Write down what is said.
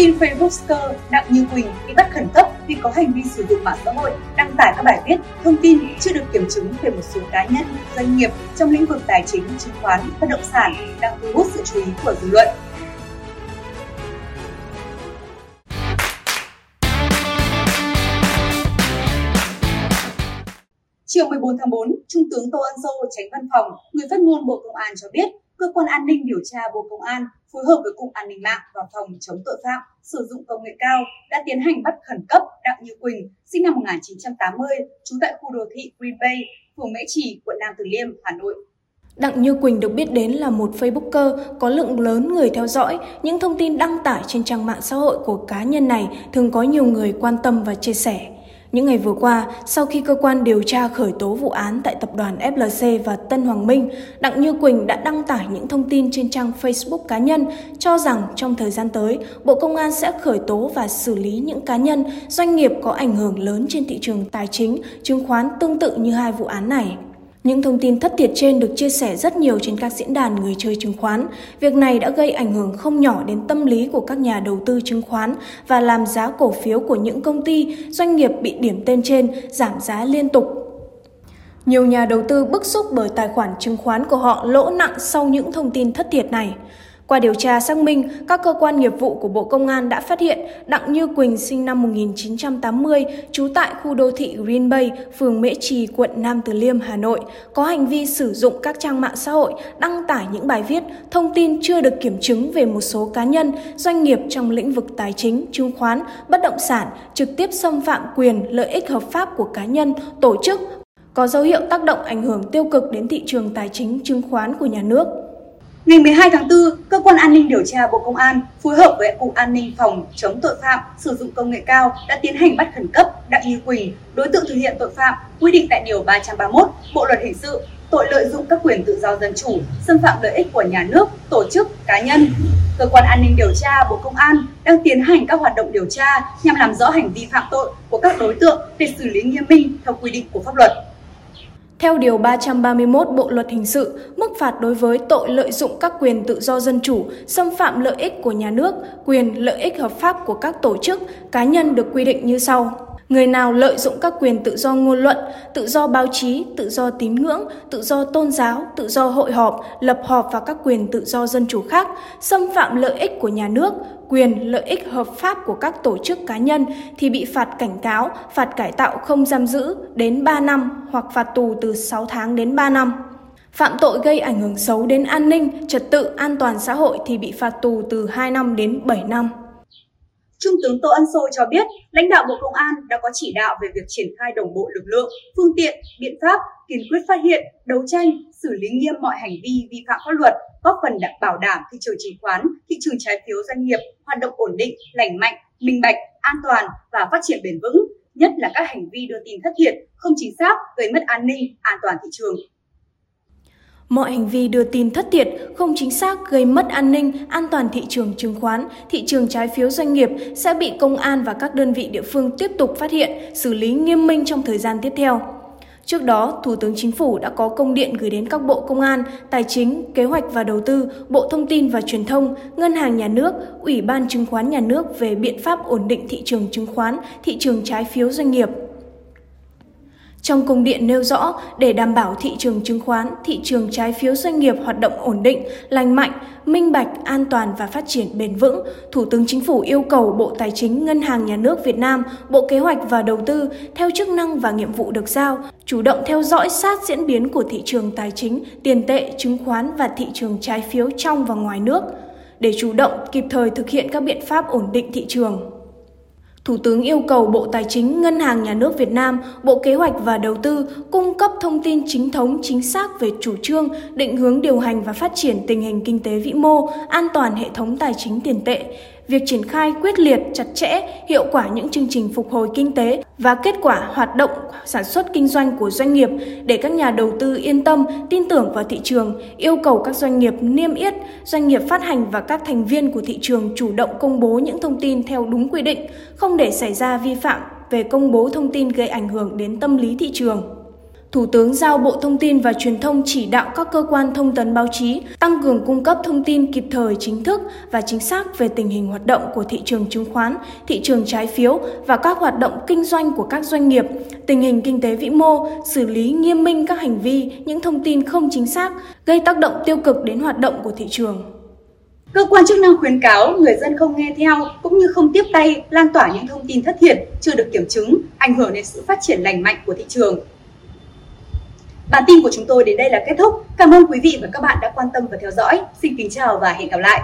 tin Facebooker Đặng Như Quỳnh bị bắt khẩn cấp vì có hành vi sử dụng mạng xã hội đăng tải các bài viết, thông tin chưa được kiểm chứng về một số cá nhân, doanh nghiệp trong lĩnh vực tài chính, chứng khoán, bất động sản đang thu hút sự chú ý của dư luận. Chiều 14 tháng 4, Trung tướng Tô Ân Sô, tránh văn phòng, người phát ngôn Bộ Công an cho biết, cơ quan an ninh điều tra Bộ Công an phối hợp với Cục An ninh mạng và Phòng chống tội phạm sử dụng công nghệ cao đã tiến hành bắt khẩn cấp Đặng Như Quỳnh, sinh năm 1980, trú tại khu đô thị Green Bay, phường Mễ Trì, quận Nam Từ Liêm, Hà Nội. Đặng Như Quỳnh được biết đến là một Facebooker có lượng lớn người theo dõi. Những thông tin đăng tải trên trang mạng xã hội của cá nhân này thường có nhiều người quan tâm và chia sẻ. Những ngày vừa qua, sau khi cơ quan điều tra khởi tố vụ án tại tập đoàn FLC và Tân Hoàng Minh, Đặng Như Quỳnh đã đăng tải những thông tin trên trang Facebook cá nhân cho rằng trong thời gian tới, Bộ Công an sẽ khởi tố và xử lý những cá nhân, doanh nghiệp có ảnh hưởng lớn trên thị trường tài chính, chứng khoán tương tự như hai vụ án này. Những thông tin thất thiệt trên được chia sẻ rất nhiều trên các diễn đàn người chơi chứng khoán. Việc này đã gây ảnh hưởng không nhỏ đến tâm lý của các nhà đầu tư chứng khoán và làm giá cổ phiếu của những công ty, doanh nghiệp bị điểm tên trên giảm giá liên tục. Nhiều nhà đầu tư bức xúc bởi tài khoản chứng khoán của họ lỗ nặng sau những thông tin thất thiệt này. Qua điều tra xác minh, các cơ quan nghiệp vụ của Bộ Công an đã phát hiện Đặng Như Quỳnh sinh năm 1980, trú tại khu đô thị Green Bay, phường Mễ Trì, quận Nam Từ Liêm, Hà Nội, có hành vi sử dụng các trang mạng xã hội đăng tải những bài viết, thông tin chưa được kiểm chứng về một số cá nhân, doanh nghiệp trong lĩnh vực tài chính, chứng khoán, bất động sản, trực tiếp xâm phạm quyền, lợi ích hợp pháp của cá nhân, tổ chức, có dấu hiệu tác động ảnh hưởng tiêu cực đến thị trường tài chính, chứng khoán của nhà nước. Ngày 12 tháng 4, Cơ quan An ninh điều tra Bộ Công an phối hợp với Cục An ninh phòng chống tội phạm sử dụng công nghệ cao đã tiến hành bắt khẩn cấp Đặng Như Quỳnh, đối tượng thực hiện tội phạm quy định tại Điều 331 Bộ Luật Hình sự, tội lợi dụng các quyền tự do dân chủ, xâm phạm lợi ích của nhà nước, tổ chức, cá nhân. Cơ quan An ninh điều tra Bộ Công an đang tiến hành các hoạt động điều tra nhằm làm rõ hành vi phạm tội của các đối tượng để xử lý nghiêm minh theo quy định của pháp luật. Theo Điều 331 Bộ Luật Hình sự, mức phạt đối với tội lợi dụng các quyền tự do dân chủ, xâm phạm lợi ích của nhà nước, quyền lợi ích hợp pháp của các tổ chức, cá nhân được quy định như sau. Người nào lợi dụng các quyền tự do ngôn luận, tự do báo chí, tự do tín ngưỡng, tự do tôn giáo, tự do hội họp, lập họp và các quyền tự do dân chủ khác, xâm phạm lợi ích của nhà nước, quyền lợi ích hợp pháp của các tổ chức cá nhân thì bị phạt cảnh cáo, phạt cải tạo không giam giữ đến 3 năm hoặc phạt tù từ 6 tháng đến 3 năm. Phạm tội gây ảnh hưởng xấu đến an ninh, trật tự, an toàn xã hội thì bị phạt tù từ 2 năm đến 7 năm. Trung tướng Tô Ân Sô cho biết, lãnh đạo Bộ Công an đã có chỉ đạo về việc triển khai đồng bộ lực lượng, phương tiện, biện pháp, kiên quyết phát hiện, đấu tranh, xử lý nghiêm mọi hành vi vi phạm pháp luật, góp phần đảm bảo đảm thị trường chứng khoán, thị trường trái phiếu doanh nghiệp hoạt động ổn định, lành mạnh, minh bạch, an toàn và phát triển bền vững, nhất là các hành vi đưa tin thất thiệt, không chính xác, gây mất an ninh, an toàn thị trường, Mọi hành vi đưa tin thất thiệt, không chính xác gây mất an ninh, an toàn thị trường chứng khoán, thị trường trái phiếu doanh nghiệp sẽ bị công an và các đơn vị địa phương tiếp tục phát hiện, xử lý nghiêm minh trong thời gian tiếp theo. Trước đó, Thủ tướng Chính phủ đã có công điện gửi đến các bộ công an, tài chính, kế hoạch và đầu tư, Bộ Thông tin và Truyền thông, Ngân hàng Nhà nước, Ủy ban Chứng khoán Nhà nước về biện pháp ổn định thị trường chứng khoán, thị trường trái phiếu doanh nghiệp. Trong công điện nêu rõ, để đảm bảo thị trường chứng khoán, thị trường trái phiếu doanh nghiệp hoạt động ổn định, lành mạnh, minh bạch, an toàn và phát triển bền vững, Thủ tướng Chính phủ yêu cầu Bộ Tài chính Ngân hàng Nhà nước Việt Nam, Bộ Kế hoạch và Đầu tư theo chức năng và nhiệm vụ được giao, chủ động theo dõi sát diễn biến của thị trường tài chính, tiền tệ, chứng khoán và thị trường trái phiếu trong và ngoài nước, để chủ động kịp thời thực hiện các biện pháp ổn định thị trường. Thủ tướng yêu cầu Bộ Tài chính, Ngân hàng Nhà nước Việt Nam, Bộ Kế hoạch và Đầu tư cung cấp thông tin chính thống chính xác về chủ trương, định hướng điều hành và phát triển tình hình kinh tế vĩ mô, an toàn hệ thống tài chính tiền tệ, việc triển khai quyết liệt, chặt chẽ, hiệu quả những chương trình phục hồi kinh tế và kết quả hoạt động sản xuất kinh doanh của doanh nghiệp để các nhà đầu tư yên tâm, tin tưởng vào thị trường, yêu cầu các doanh nghiệp niêm yết, doanh nghiệp phát hành và các thành viên của thị trường chủ động công bố những thông tin theo đúng quy định, không để xảy ra vi phạm về công bố thông tin gây ảnh hưởng đến tâm lý thị trường. Thủ tướng giao Bộ Thông tin và Truyền thông chỉ đạo các cơ quan thông tấn báo chí tăng cường cung cấp thông tin kịp thời chính thức và chính xác về tình hình hoạt động của thị trường chứng khoán, thị trường trái phiếu và các hoạt động kinh doanh của các doanh nghiệp, tình hình kinh tế vĩ mô, xử lý nghiêm minh các hành vi, những thông tin không chính xác gây tác động tiêu cực đến hoạt động của thị trường. Cơ quan chức năng khuyến cáo người dân không nghe theo cũng như không tiếp tay lan tỏa những thông tin thất thiệt chưa được kiểm chứng, ảnh hưởng đến sự phát triển lành mạnh của thị trường. Bản tin của chúng tôi đến đây là kết thúc. Cảm ơn quý vị và các bạn đã quan tâm và theo dõi. Xin kính chào và hẹn gặp lại.